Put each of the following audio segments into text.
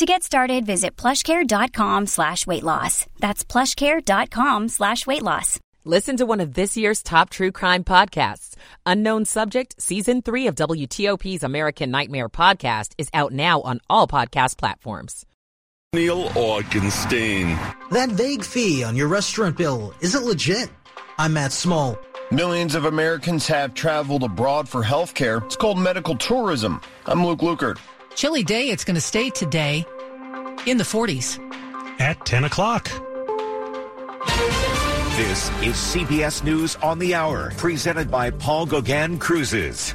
To get started, visit plushcare.com slash weight loss. That's plushcare.com slash weight loss. Listen to one of this year's top true crime podcasts. Unknown Subject, Season 3 of WTOP's American Nightmare podcast is out now on all podcast platforms. Neil Augenstein. That vague fee on your restaurant bill, is it legit? I'm Matt Small. Millions of Americans have traveled abroad for health care. It's called medical tourism. I'm Luke Lukert. Chilly day, it's going to stay today in the 40s. At 10 o'clock. This is CBS News on the Hour, presented by Paul Gauguin Cruises.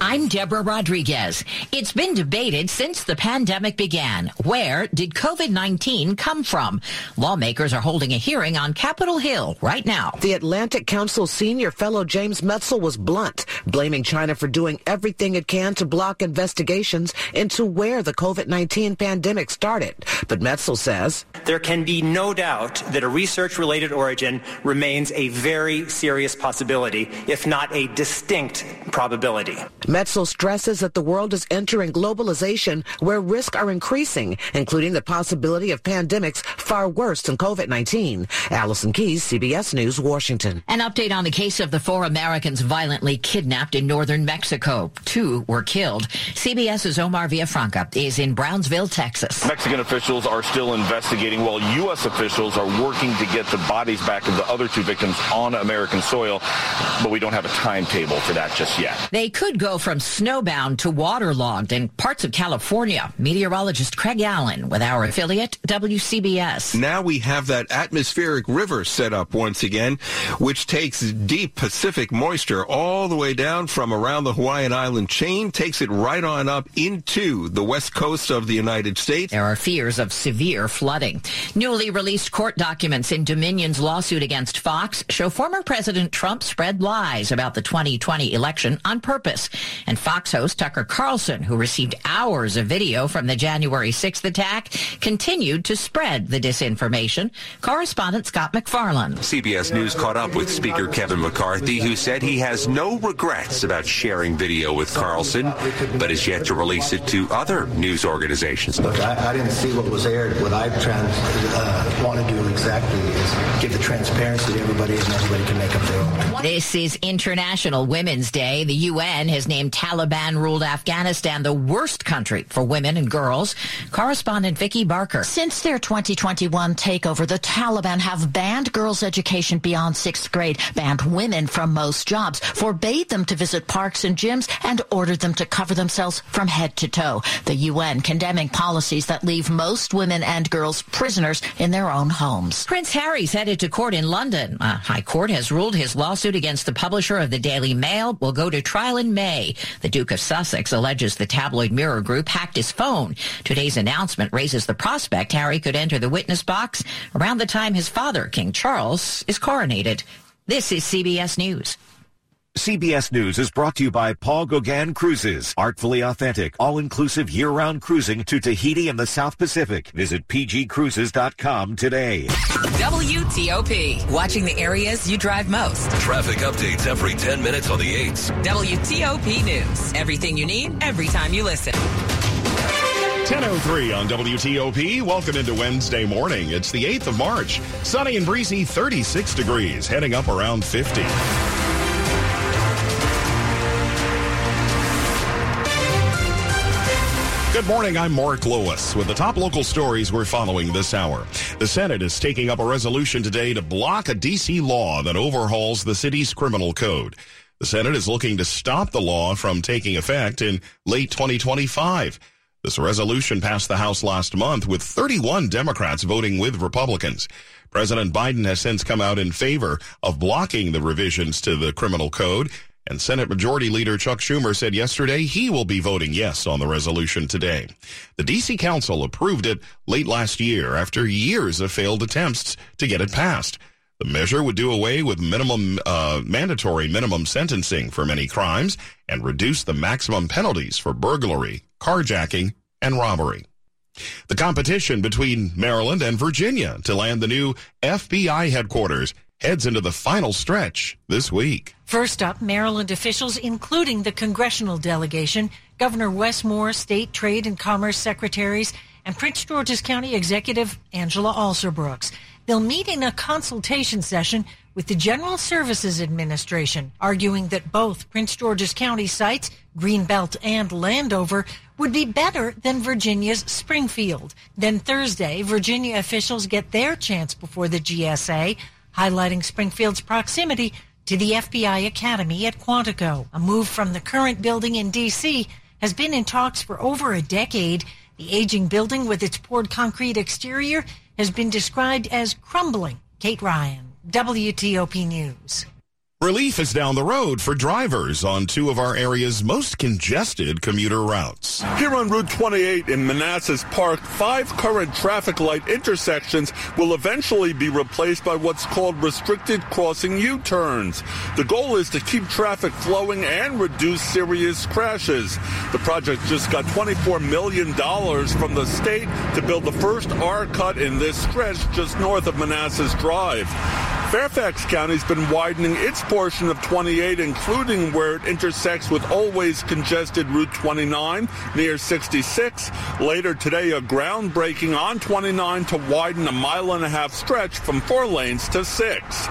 I'm Deborah Rodriguez. It's been debated since the pandemic began. Where did COVID-19 come from? Lawmakers are holding a hearing on Capitol Hill right now. The Atlantic Council senior fellow James Metzl was blunt, blaming China for doing everything it can to block investigations into where the COVID-19 pandemic started. But Metzl says there can be no doubt that a research-related origin remains a very serious possibility, if not a distinct probability. Metzl stresses that the world is entering globalization where risks are increasing, including the possibility of pandemics far worse than COVID-19. Allison Keyes, CBS News, Washington. An update on the case of the four Americans violently kidnapped in northern Mexico. Two were killed. CBS's Omar Villafranca is in Brownsville, Texas. Mexican officials are still investigating while U.S. officials are working to get the bodies back of the other two victims on American soil, but we don't have a timetable for that just yet. They could go from snowbound to waterlogged in parts of California. Meteorologist Craig Allen with our affiliate WCBS. Now we have that atmospheric river set up once again, which takes deep Pacific moisture all the way down from around the Hawaiian island chain, takes it right on up into the west coast of the United States. There are fears of severe flooding. Newly released court documents in Dominion's lawsuit against Fox show former President Trump spread lies about the 2020 election on purpose. And Fox host Tucker Carlson, who received hours of video from the January 6th attack, continued to spread the disinformation. Correspondent Scott MacFarlane. CBS News caught up with Speaker Kevin McCarthy, who said he has no regrets about sharing video with Carlson, but is yet to release it to other news organizations. Look, I, I didn't see what was aired. What I trans, uh, want to do exactly is give the transparency to everybody and everybody can make up their own. This is International Women's Day. The UN has named Taliban ruled Afghanistan the worst country for women and girls. Correspondent Vicki Barker. Since their 2021 takeover, the Taliban have banned girls' education beyond sixth grade, banned women from most jobs, forbade them to visit parks and gyms, and ordered them to cover themselves from head to toe. The UN condemning policies that leave most women and girls prisoners in their own homes. Prince Harry's headed to court in London. A high court has ruled his lawsuit against the publisher of the Daily Mail will go to trial in May. The Duke of Sussex alleges the tabloid Mirror Group hacked his phone. Today's announcement raises the prospect Harry could enter the witness box around the time his father, King Charles, is coronated. This is CBS News. CBS News is brought to you by Paul Gauguin Cruises. Artfully authentic, all-inclusive year-round cruising to Tahiti and the South Pacific. Visit pgcruises.com today. WTOP. Watching the areas you drive most. Traffic updates every 10 minutes on the 8s. WTOP News. Everything you need, every time you listen. 1003 on WTOP. Welcome into Wednesday morning. It's the 8th of March. Sunny and breezy, 36 degrees, heading up around 50. Good morning. I'm Mark Lewis with the top local stories we're following this hour. The Senate is taking up a resolution today to block a D.C. law that overhauls the city's criminal code. The Senate is looking to stop the law from taking effect in late 2025. This resolution passed the House last month with 31 Democrats voting with Republicans. President Biden has since come out in favor of blocking the revisions to the criminal code. And Senate Majority Leader Chuck Schumer said yesterday he will be voting yes on the resolution today. The D.C. Council approved it late last year after years of failed attempts to get it passed. The measure would do away with minimum uh, mandatory minimum sentencing for many crimes and reduce the maximum penalties for burglary, carjacking, and robbery. The competition between Maryland and Virginia to land the new FBI headquarters heads into the final stretch this week. First up, Maryland officials, including the congressional delegation, Governor Wes Moore, State Trade and Commerce secretaries, and Prince George's County Executive Angela Alsobrooks. They'll meet in a consultation session with the General Services Administration, arguing that both Prince George's County sites, Greenbelt and Landover, would be better than Virginia's Springfield. Then Thursday, Virginia officials get their chance before the GSA, highlighting Springfield's proximity to the FBI Academy at Quantico. A move from the current building in D.C. has been in talks for over a decade. The aging building with its poured concrete exterior has been described as crumbling. Kate Ryan, WTOP News. Relief is down the road for drivers on two of our area's most congested commuter routes. Here on Route 28 in Manassas Park, five current traffic light intersections will eventually be replaced by what's called restricted crossing U-turns. The goal is to keep traffic flowing and reduce serious crashes. The project just got $24 million from the state to build the first RCUT in this stretch just north of Manassas Drive. Fairfax County's been widening its portion of 28, including where it intersects with always congested Route 29 near 66. Later today, a groundbreaking on 29 to widen a mile and a half stretch from four lanes to six.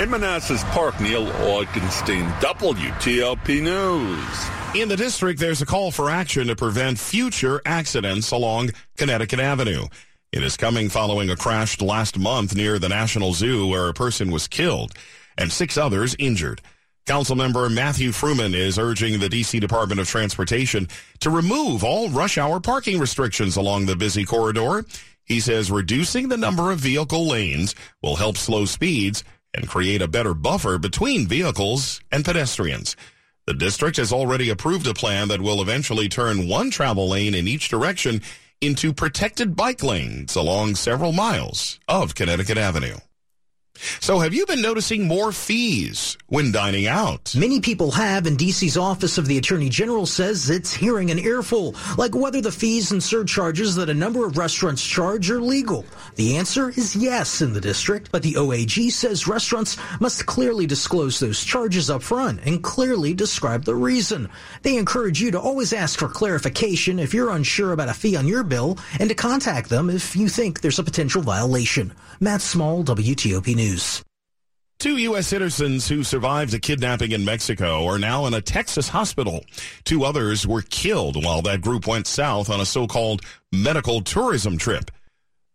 In Manassas Park, Neil Augenstein, WTOP News. In the district, there's a call for action to prevent future accidents along Connecticut Avenue. It is coming following a crash last month near the National Zoo where a person was killed and six others injured. Councilmember Matthew Frumin is urging the D.C. Department of Transportation to remove all rush hour parking restrictions along the busy corridor. He says reducing the number of vehicle lanes will help slow speeds and create a better buffer between vehicles and pedestrians. The district has already approved a plan that will eventually turn one travel lane in each direction into protected bike lanes along several miles of Connecticut Avenue. So have you been noticing more fees when dining out? Many people have, and DC's Office of the Attorney General says it's hearing an earful, like whether the fees and surcharges that a number of restaurants charge are legal. The answer is yes in the district, but the OAG says restaurants must clearly disclose those charges up front and clearly describe the reason. They encourage you to always ask for clarification if you're unsure about a fee on your bill and to contact them if you think there's a potential violation. Matt Small, WTOP News. Two U.S. citizens who survived a kidnapping in Mexico are now in a Texas hospital. Two others were killed while that group went south on a so-called medical tourism trip.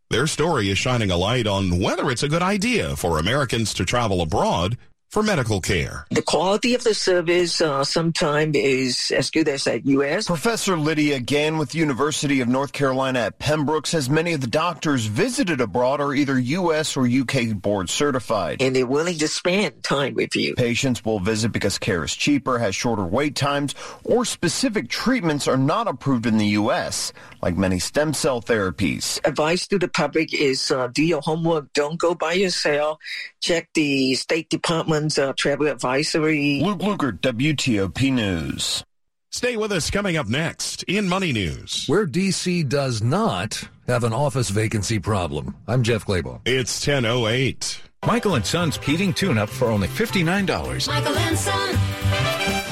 Their story is shining a light on whether it's a good idea for Americans to travel abroad for medical care. The quality of the service uh, sometimes is as good as at U.S. Professor Lydia Gann with University of North Carolina at Pembroke says many of the doctors visited abroad are either U.S. or U.K. board certified. And they're willing to spend time with you. Patients will visit because care is cheaper, has shorter wait times, or specific treatments are not approved in the U.S., like many stem cell therapies. Advice to the public is uh, do your homework. Don't go by yourself. Check the State Department uh, travel advisory. Luke Lukert, WTOP News. Stay with us coming up next in Money News. Where DC does not have an office vacancy problem. I'm Jeff Clabaugh. It's 1008. Michael and Son's heating tune-up for only $59. Michael and Son.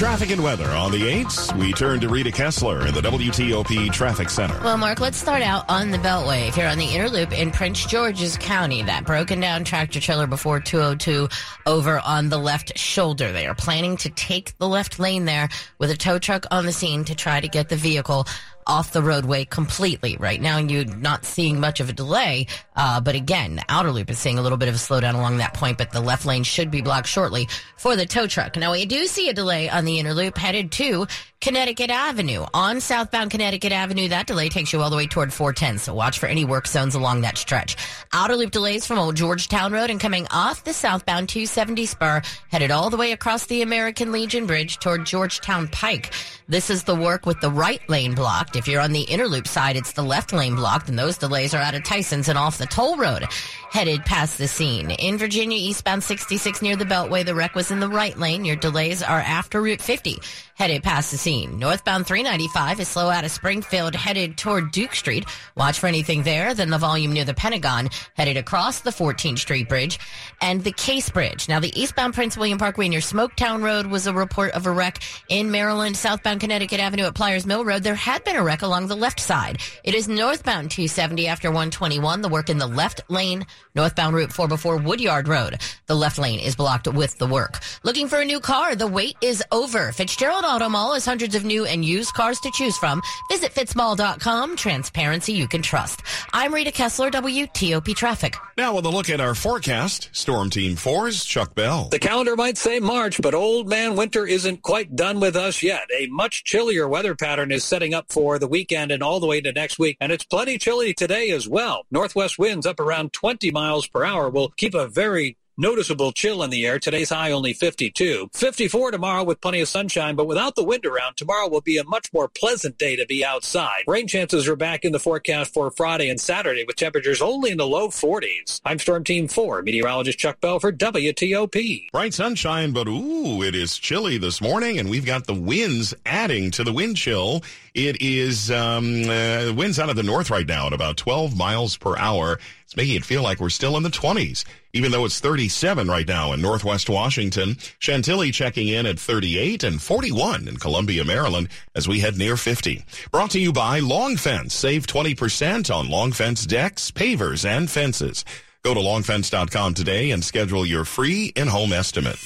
Traffic and weather on the 8s. We turn to Rita Kessler in the WTOP Traffic Center. Well, Mark, let's start out on the Beltway. If you're on the inner loop in Prince George's County, that broken down tractor trailer before 202 over on the left shoulder. They are planning to take the left lane there with a tow truck on the scene to try to get the vehicle off the roadway completely. Right now, And you're not seeing much of a delay. Uh, but again, the outer loop is seeing a little bit of a slowdown along that point, but the left lane should be blocked shortly for the tow truck. Now, we do see a delay on the inner loop headed to Connecticut Avenue. On southbound Connecticut Avenue, that delay takes you all the way toward 410, so watch for any work zones along that stretch. Outer loop delays from Old Georgetown Road and coming off the southbound 270 spur, headed all the way across the American Legion Bridge toward Georgetown Pike. This is the work with the right lane blocked. If you're on the inner loop side, it's the left lane blocked, and those delays are out of Tyson's and off the toll road, headed past the scene. In Virginia, eastbound 66 near the Beltway, the wreck was in the right lane. Your delays are after Route 50, headed past the scene. Northbound 395 is slow out of Springfield, headed toward Duke Street. Watch for anything there. Then the volume near the Pentagon, headed across the 14th Street Bridge and the Case Bridge. Now, the eastbound Prince William Parkway near Smoketown Road was a report of a wreck in Maryland. Southbound Connecticut Avenue at Plyers Mill Road, there had been a wreck along the left side. It is northbound 270 after 121. The work in the left lane, northbound Route 4 before Woodyard Road. The left lane is blocked with the work. Looking for a new car? The wait is over. Fitzgerald Auto Mall is hundreds of new and used cars to choose from. Visit fitzmall.com. Transparency you can trust. I'm Rita Kessler, WTOP Traffic. Now with a look at our forecast, Storm Team 4's Chuck Bell. The calendar might say March, but old man winter isn't quite done with us yet. A much chillier weather pattern is setting up for the weekend and all the way to next week, and it's plenty chilly today as well. Northwest winds up around 20 miles per hour will keep a very Noticeable chill in the air. Today's high only 52. 54 tomorrow with plenty of sunshine, but without the wind around, tomorrow will be a much more pleasant day to be outside. Rain chances are back in the forecast for Friday and Saturday with temperatures only in the low 40s. I'm Storm Team 4, meteorologist Chuck Bell for WTOP. Bright sunshine, but ooh, it is chilly this morning, and we've got the winds adding to the wind chill. It is um, uh, winds out of the north right now at about 12 miles per hour. It's making it feel like we're still in the 20s, even though it's 37 right now in Northwest Washington. Chantilly checking in at 38 and 41 in Columbia, Maryland as we head near 50. Brought to you by Long Fence. Save 20% on Long Fence decks, pavers, and fences. Go to longfence.com today and schedule your free in-home estimate.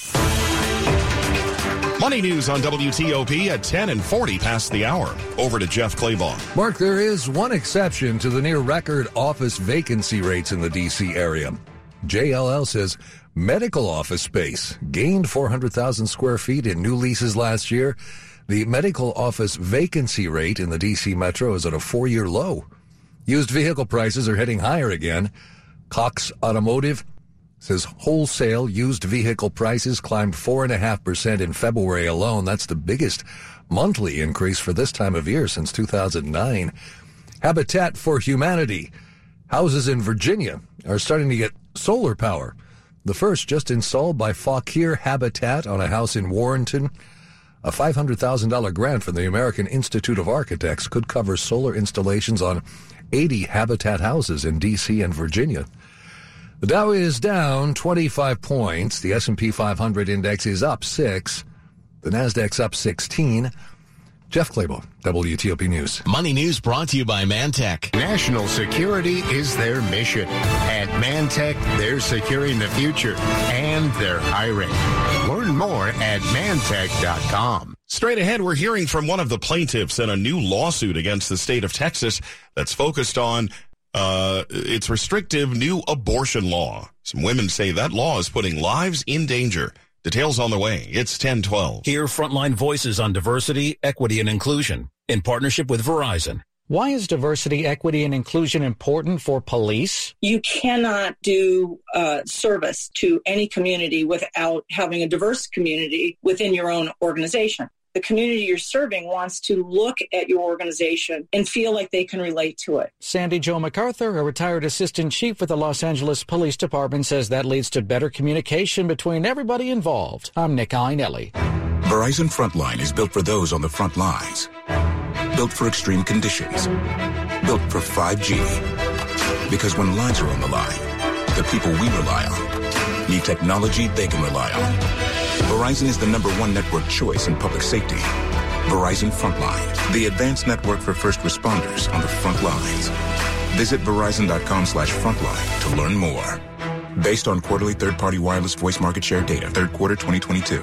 Money news on WTOP at 10 and 40 past the hour. Over to Jeff Clabaugh. Mark, there is one exception to the near record office vacancy rates in the D.C. area. JLL says medical office space gained 400,000 square feet in new leases last year. The medical office vacancy rate in the D.C. metro is at a four year low. Used vehicle prices are heading higher again. Cox Automotive says wholesale used vehicle prices climbed 4.5% in February alone. That's the biggest monthly increase for this time of year since 2009. Habitat for Humanity. Houses in Virginia are starting to get solar power. The first just installed by Fauquier Habitat on a house in Warrenton. A $500,000 grant from the American Institute of Architects could cover solar installations on 80 Habitat houses in D.C. and Virginia. The Dow is down 25 points. The S&P 500 index is up 6. The Nasdaq's up 16. Jeff Clabaugh, WTOP News. Money News brought to you by Mantech. National security is their mission. At Mantech, they're securing the future and they're hiring. Learn more at mantech.com. Straight ahead, we're hearing from one of the plaintiffs in a new lawsuit against the state of Texas that's focused on uh, its restrictive new abortion law. Some women say that law is putting lives in danger. Details on the way. It's 1012. Hear frontline voices on diversity, equity, and inclusion in partnership with Verizon. Why is diversity, equity, and inclusion important for police? You cannot do uh, service to any community without having a diverse community within your own organization the community you're serving wants to look at your organization and feel like they can relate to it. Sandy Jo MacArthur, a retired assistant chief with the Los Angeles Police Department, says that leads to better communication between everybody involved. I'm Nick Iannelli. Verizon Frontline is built for those on the front lines. Built for extreme conditions. Built for 5G. Because when lives are on the line, the people we rely on need technology they can rely on. Verizon is the number one network choice in public safety. Verizon Frontline, the advanced network for first responders on the front lines. Visit verizon.com slash frontline to learn more. Based on quarterly third-party wireless voice market share data, third quarter 2022.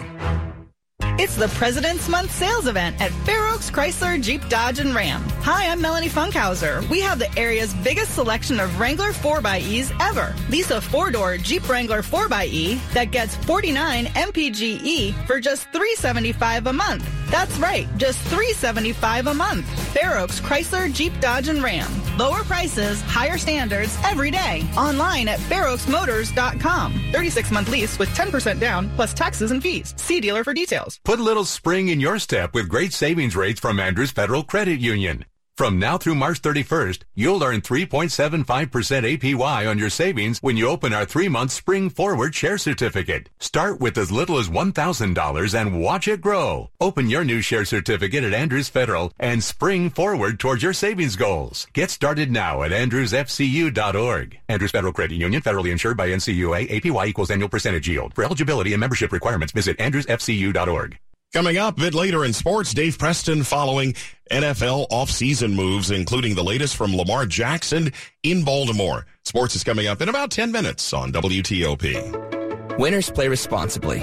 It's the President's Month sales event at Fair Oaks Chrysler Jeep Dodge and Ram. Hi, I'm Melanie Funkhauser. We have the area's biggest selection of Wrangler 4xEs ever. Lease a four-door Jeep Wrangler 4xE that gets 49 MPGE for just 375 a month. That's right, just 375 a month. Fair Oaks Chrysler, Jeep, Dodge, and Ram. Lower prices, higher standards every day. Online at fairoaksmotors.com. 36-month lease with 10% down plus taxes and fees. See dealer for details. Put a little spring in your step with great savings rates from Andrews Federal Credit Union. From now through March 31st, you'll earn 3.75% APY on your savings when you open our three-month Spring Forward Share Certificate. Start with as little as $1,000 and watch it grow. Open your new share certificate at Andrews Federal and spring forward towards your savings goals. Get started now at andrewsfcu.org. Andrews Federal Credit Union, federally insured by NCUA, APY equals annual percentage yield. For eligibility and membership requirements, visit andrewsfcu.org. Coming up a bit later in sports, Dave Preston following NFL offseason moves, including the latest from Lamar Jackson in Baltimore. Sports is coming up in about 10 minutes on WTOP. Winners play responsibly,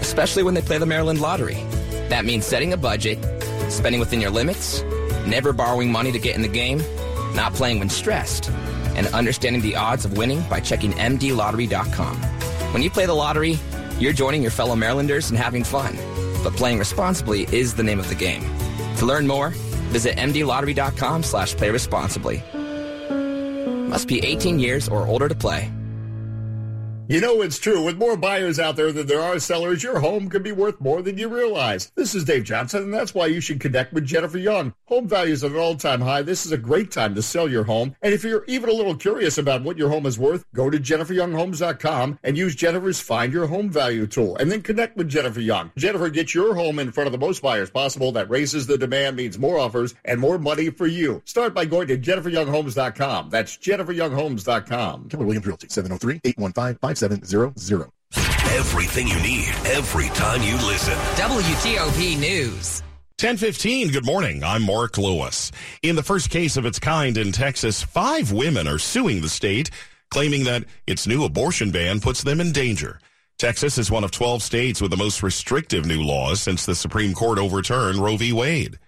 especially when they play the Maryland Lottery. That means setting a budget, spending within your limits, never borrowing money to get in the game, not playing when stressed, and understanding the odds of winning by checking MDLottery.com. When you play the lottery, you're joining your fellow Marylanders and having fun but playing responsibly is the name of the game. To learn more, visit mdlottery.com slash play responsibly. Must be 18 years or older to play. You know it's true. With more buyers out there than there are sellers, your home could be worth more than you realize. This is Dave Johnson, and that's why you should connect with Jennifer Young. Home values at an all-time high. This is a great time to sell your home. And if you're even a little curious about what your home is worth, go to jenniferyounghomes.com and use Jennifer's Find Your Home Value tool, and then connect with Jennifer Young. Jennifer gets your home in front of the most buyers possible. That raises the demand, means more offers, and more money for you. Start by going to jenniferyounghomes.com. That's jenniferyounghomes.com. Keller Williams Realty, 703-815-5700. Everything you need, every time you listen. WTOP News. 1015, good morning. I'm Mark Lewis. In the first case of its kind in Texas, five women are suing the state, claiming that its new abortion ban puts them in danger. Texas is one of 12 states with the most restrictive new laws since the Supreme Court overturned Roe v. Wade.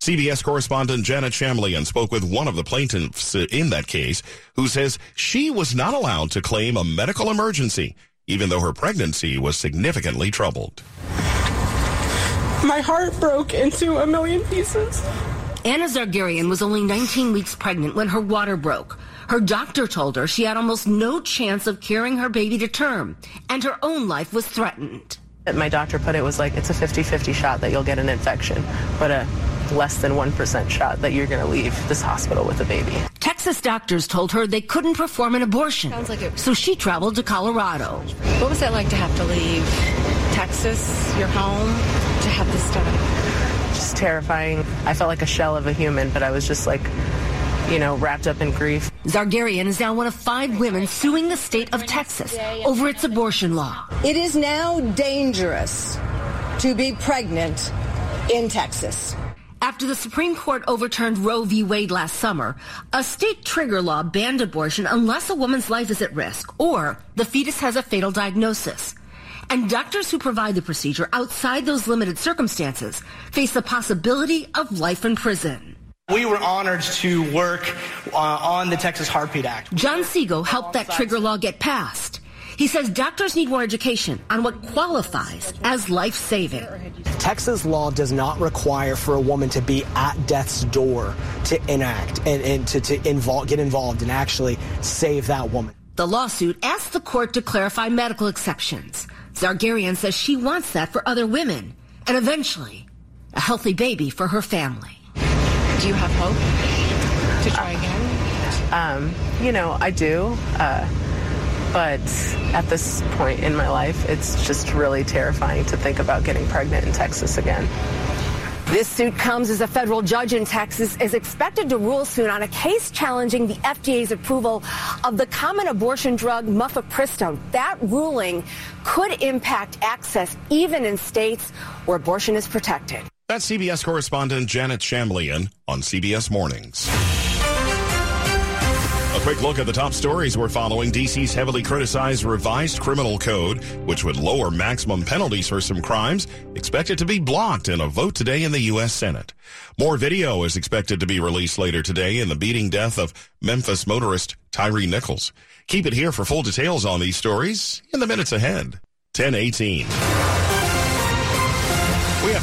CBS correspondent Janet Shamlian spoke with one of the plaintiffs in that case who says she was not allowed to claim a medical emergency, even though her pregnancy was significantly troubled. My heart broke into a million pieces. Anna Zargarian was only 19 weeks pregnant when her water broke. Her doctor told her she had almost no chance of carrying her baby to term, and her own life was threatened. My doctor put it was like it's a 50-50 shot that you'll get an infection, but a less than 1% shot that you're going to leave this hospital with a baby. Texas doctors told her they couldn't perform an abortion. Sounds like it. So she traveled to Colorado. What was that like to have to leave Texas, your home, to have this done? Just terrifying. I felt like a shell of a human, but I was just like, you know, wrapped up in grief. Zargarian is now one of five women suing the state of Texas over its abortion law. It is now dangerous to be pregnant in Texas. After the Supreme Court overturned Roe v. Wade last summer, a state trigger law banned abortion unless a woman's life is at risk or the fetus has a fatal diagnosis. And doctors who provide the procedure outside those limited circumstances face the possibility of life in prison. We were honored to work uh, on the Texas Heartbeat Act. John Seago helped that trigger law get passed. He says doctors need more education on what qualifies as life saving. Texas law does not require for a woman to be at death's door to enact and, and to, to involve, get involved and actually save that woman. The lawsuit asks the court to clarify medical exceptions. Zargarian says she wants that for other women and eventually a healthy baby for her family. Do you have hope to try again? Um, you know, I do. Uh, but at this point in my life, it's just really terrifying to think about getting pregnant in Texas again. This suit comes as a federal judge in Texas is expected to rule soon on a case challenging the FDA's approval of the common abortion drug mifepristone. That ruling could impact access even in states where abortion is protected. That's CBS correspondent Janet Shamlian on CBS Mornings. Quick look at the top stories we're following. DC's heavily criticized revised criminal code, which would lower maximum penalties for some crimes, expected to be blocked in a vote today in the U.S. Senate. More video is expected to be released later today in the beating death of Memphis motorist Tyre Nichols. Keep it here for full details on these stories in the minutes ahead. 1018.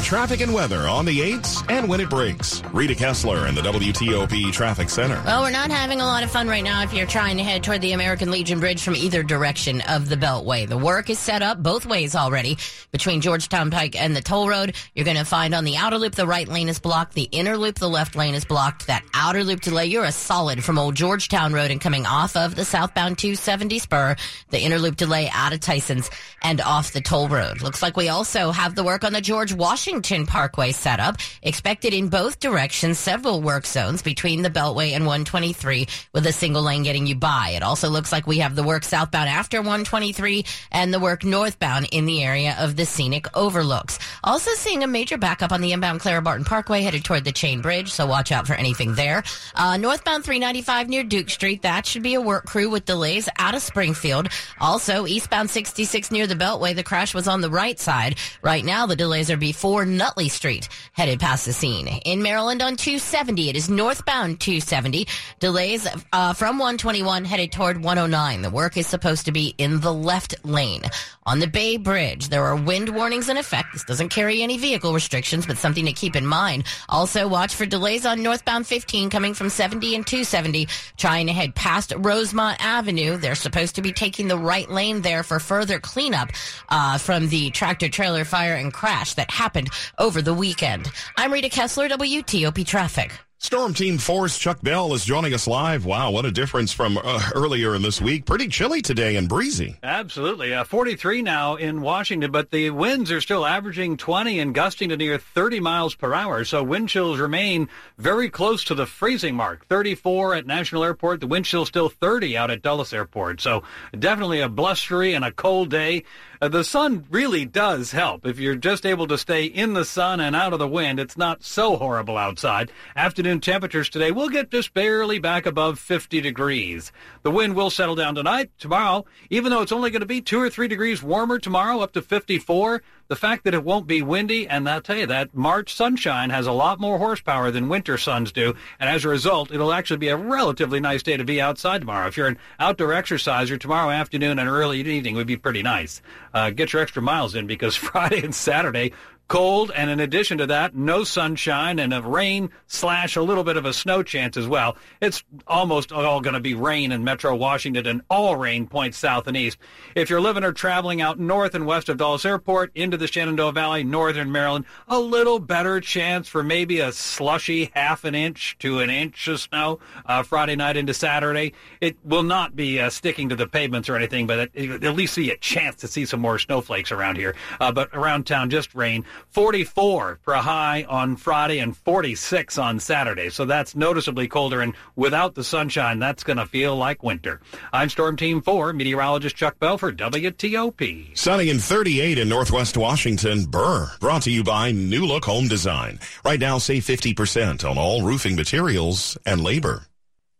Traffic and weather on the 8s and when it breaks. Rita Kessler in the WTOP Traffic Center. Well, we're not having a lot of fun right now if you're trying to head toward the American Legion Bridge from either direction of the Beltway. The work is set up both ways already between Georgetown Pike and the toll road. You're going to find on the outer loop the right lane is blocked, the inner loop the left lane is blocked. That outer loop delay, you're a solid from Old Georgetown Road and coming off of the southbound 270 spur. The inner loop delay out of Tyson's and off the toll road. Looks like we also have the work on the George Washington Parkway setup, expected in both directions, several work zones between the Beltway and 123 with a single lane getting you by. It also looks like we have the work southbound after 123 and the work northbound in the area of the scenic overlooks. Also seeing a major backup on the inbound Clara Barton Parkway headed toward the Chain Bridge, so watch out for anything there. Uh, northbound 395 near Duke Street, that should be a work crew with delays out of Springfield. Also, eastbound 66 near the Beltway, the crash was on the right side. Right now, the delays are before Nutley Street, headed past the scene. In Maryland on 270, it is northbound 270. Delays uh, from 121 headed toward 109. The work is supposed to be in the left lane. On the Bay Bridge, there are wind warnings in effect. This doesn't carry any vehicle restrictions, but something to keep in mind. Also, watch for delays on northbound 15 coming from 70 and 270, trying to head past Rosemont Avenue. They're supposed to be taking the right lane there for further cleanup uh, from the tractor trailer fire and crash that happened over the weekend. I'm Rita Kessler, WTOP Traffic. Storm Team 4's Chuck Bell is joining us live. Wow, what a difference from uh, earlier in this week. Pretty chilly today and breezy. Absolutely. Uh, 43 now in Washington, but the winds are still averaging 20 and gusting to near 30 miles per hour. So wind chills remain very close to the freezing mark. 34 at National Airport. The wind chill still 30 out at Dulles Airport. So definitely a blustery and a cold day. Uh, the sun really does help. If you're just able to stay in the sun and out of the wind, it's not so horrible outside. Afternoon temperatures today will get just barely back above 50 degrees. The wind will settle down tonight. Tomorrow, even though it's only going to be two or three degrees warmer tomorrow, up to 54, the fact that it won't be windy, and I'll tell you that March sunshine has a lot more horsepower than winter suns do, and as a result, it'll actually be a relatively nice day to be outside tomorrow. If you're an outdoor exerciser, tomorrow afternoon and early evening would be pretty nice. Uh, get your extra miles in because Friday and Saturday cold, and in addition to that, no sunshine and a rain slash a little bit of a snow chance as well. It's almost all going to be rain in Metro Washington, and all rain points south and east. If you're living or traveling out north and west of Dulles Airport into the Shenandoah Valley, northern Maryland, a little better chance for maybe a slushy half an inch to an inch of snow uh, Friday night into Saturday. It will not be uh, sticking to the pavements or anything, but at, least see a chance to see some more snowflakes around here. Uh, but around town, just rain. 44 for a high on Friday and 46 on Saturday. So that's noticeably colder. And without the sunshine, that's going to feel like winter. I'm Storm Team 4, meteorologist Chuck Bell for WTOP. Sunny and 38 in Northwest Washington. Burr. Brought to you by New Look Home Design. Right now, save 50% on all roofing materials and labor.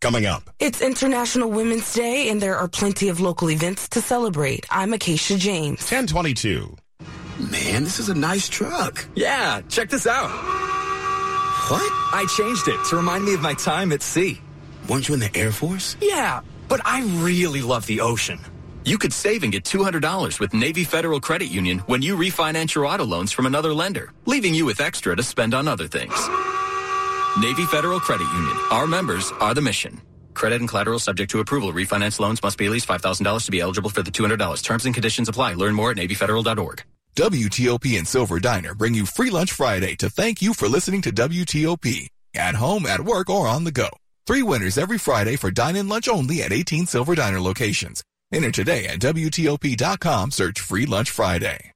Coming up. It's International Women's Day, and there are plenty of local events to celebrate. I'm Acacia James. 1022. Man, this is a nice truck. Yeah, check this out. What? I changed it to remind me of my time at sea. Weren't you in the Air Force? Yeah, but I really love the ocean. You could save and get $200 with Navy Federal Credit Union when you refinance your auto loans from another lender, leaving you with extra to spend on other things. Navy Federal Credit Union. Our members are the mission. Credit and collateral subject to approval. Refinance loans must be at least $5,000 to be eligible for the $200. Terms and conditions apply. Learn more at NavyFederal.org. WTOP and Silver Diner bring you Free Lunch Friday to thank you for listening to WTOP. At home, at work, or on the go. Three winners every Friday for dine-in lunch only at 18 Silver Diner locations. Enter today at WTOP.com. Search Free Lunch Friday.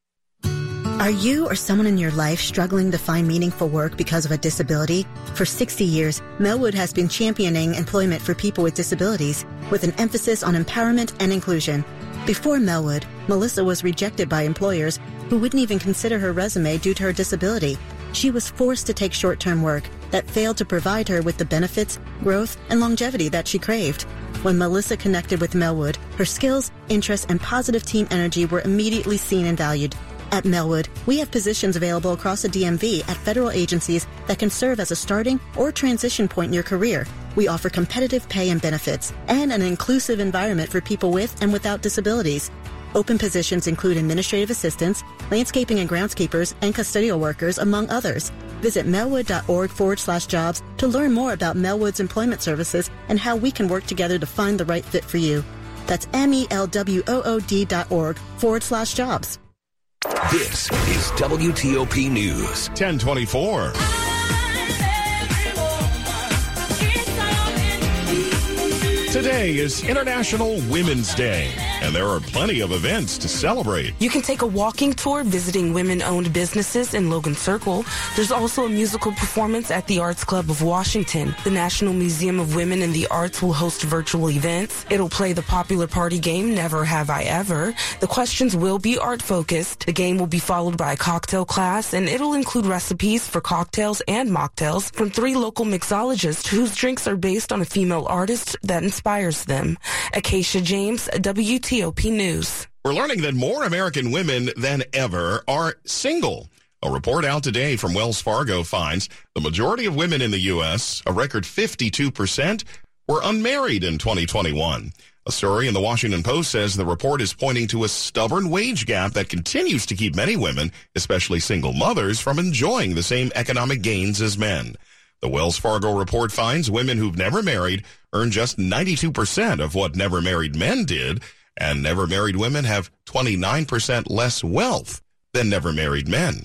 Are you or someone in your life struggling to find meaningful work because of a disability? For 60 years, Melwood has been championing employment for people with disabilities with an emphasis on empowerment and inclusion. Before Melwood, Melissa was rejected by employers who wouldn't even consider her resume due to her disability. She was forced to take short-term work that failed to provide her with the benefits, growth, and longevity that she craved. When Melissa connected with Melwood, her skills, interests, and positive team energy were immediately seen and valued. At Melwood, we have positions available across the DMV at federal agencies that can serve as a starting or transition point in your career. We offer competitive pay and benefits and an inclusive environment for people with and without disabilities. Open positions include administrative assistants, landscaping and groundskeepers, and custodial workers, among others. Visit melwood.org forward slash jobs to learn more about Melwood's employment services and how we can work together to find the right fit for you. That's M-E-L-W-O-O-D dot org forward slash jobs. This is WTOP News. 1024. Today is International Women's Day, and there are plenty of events to celebrate. You can take a walking tour visiting women-owned businesses in Logan Circle. There's also a musical performance at the Arts Club of Washington. The National Museum of Women in the Arts will host virtual events. It'll play the popular party game Never Have I Ever. The questions will be art-focused. The game will be followed by a cocktail class, and it'll include recipes for cocktails and mocktails from three local mixologists whose drinks are based on a female artist that inspires them. Acacia James, WTOP News. We're learning that more American women than ever are single. A report out today from Wells Fargo finds the majority of women in the U.S., a record 52%, were unmarried in 2021. A story in the Washington Post says the report is pointing to a stubborn wage gap that continues to keep many women, especially single mothers, from enjoying the same economic gains as men. The Wells Fargo report finds women who've never married earn just 92% of what never married men did, and never married women have 29% less wealth than never married men.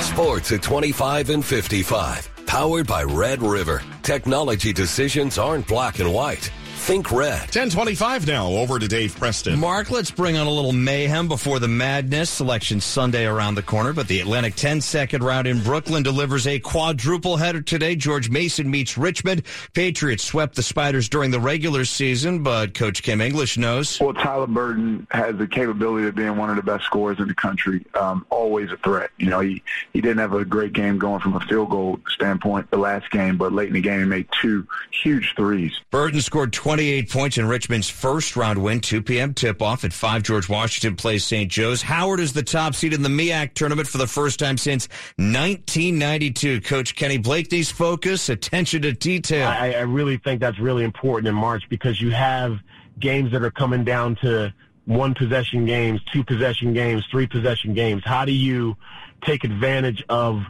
Sports at 25 and 55. Powered by Red River. Technology decisions aren't black and white. Think red. 1025 now. Over to Dave Preston. Mark, let's bring on a little mayhem before the madness. Selection Sunday around the corner, but the Atlantic 10 second round in Brooklyn delivers a quadruple header today. George Mason meets Richmond. Patriots swept the Spiders during the regular season, but Coach Kim English knows. Well, Tyler Burton has the capability of being one of the best scorers in the country. Um, always a threat. You know, he, he didn't have a great game going from a field goal standpoint the last game, but late in the game he made two huge threes. Burton scored 28 points in Richmond's first round win, 2 p.m. tip off at 5 George Washington plays St. Joe's. Howard is the top seed in the MEAC tournament for the first time since 1992. Coach Kenny Blakeney's focus, attention to detail. I, I really think that's really important in March because you have games that are coming down to one possession games, two possession games, three possession games. How do you take advantage of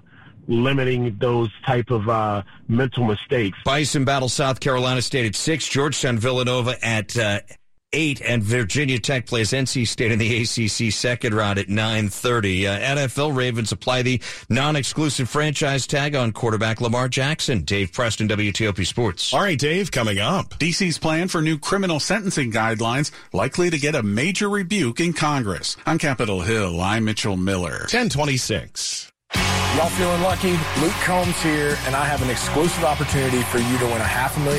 limiting those type of uh, mental mistakes. Bison battle South Carolina State at six, Georgetown Villanova at uh, eight, and Virginia Tech plays NC State in the ACC second round at nine thirty. Uh, NFL Ravens apply the non-exclusive franchise tag on quarterback Lamar Jackson. Dave Preston, WTOP Sports. All right, Dave, coming up. DC's plan for new criminal sentencing guidelines likely to get a major rebuke in Congress. On Capitol Hill, I'm Mitchell Miller. Ten twenty six. Y'all feeling lucky? Luke Combs here, and I have an exclusive opportunity for you to win a half a million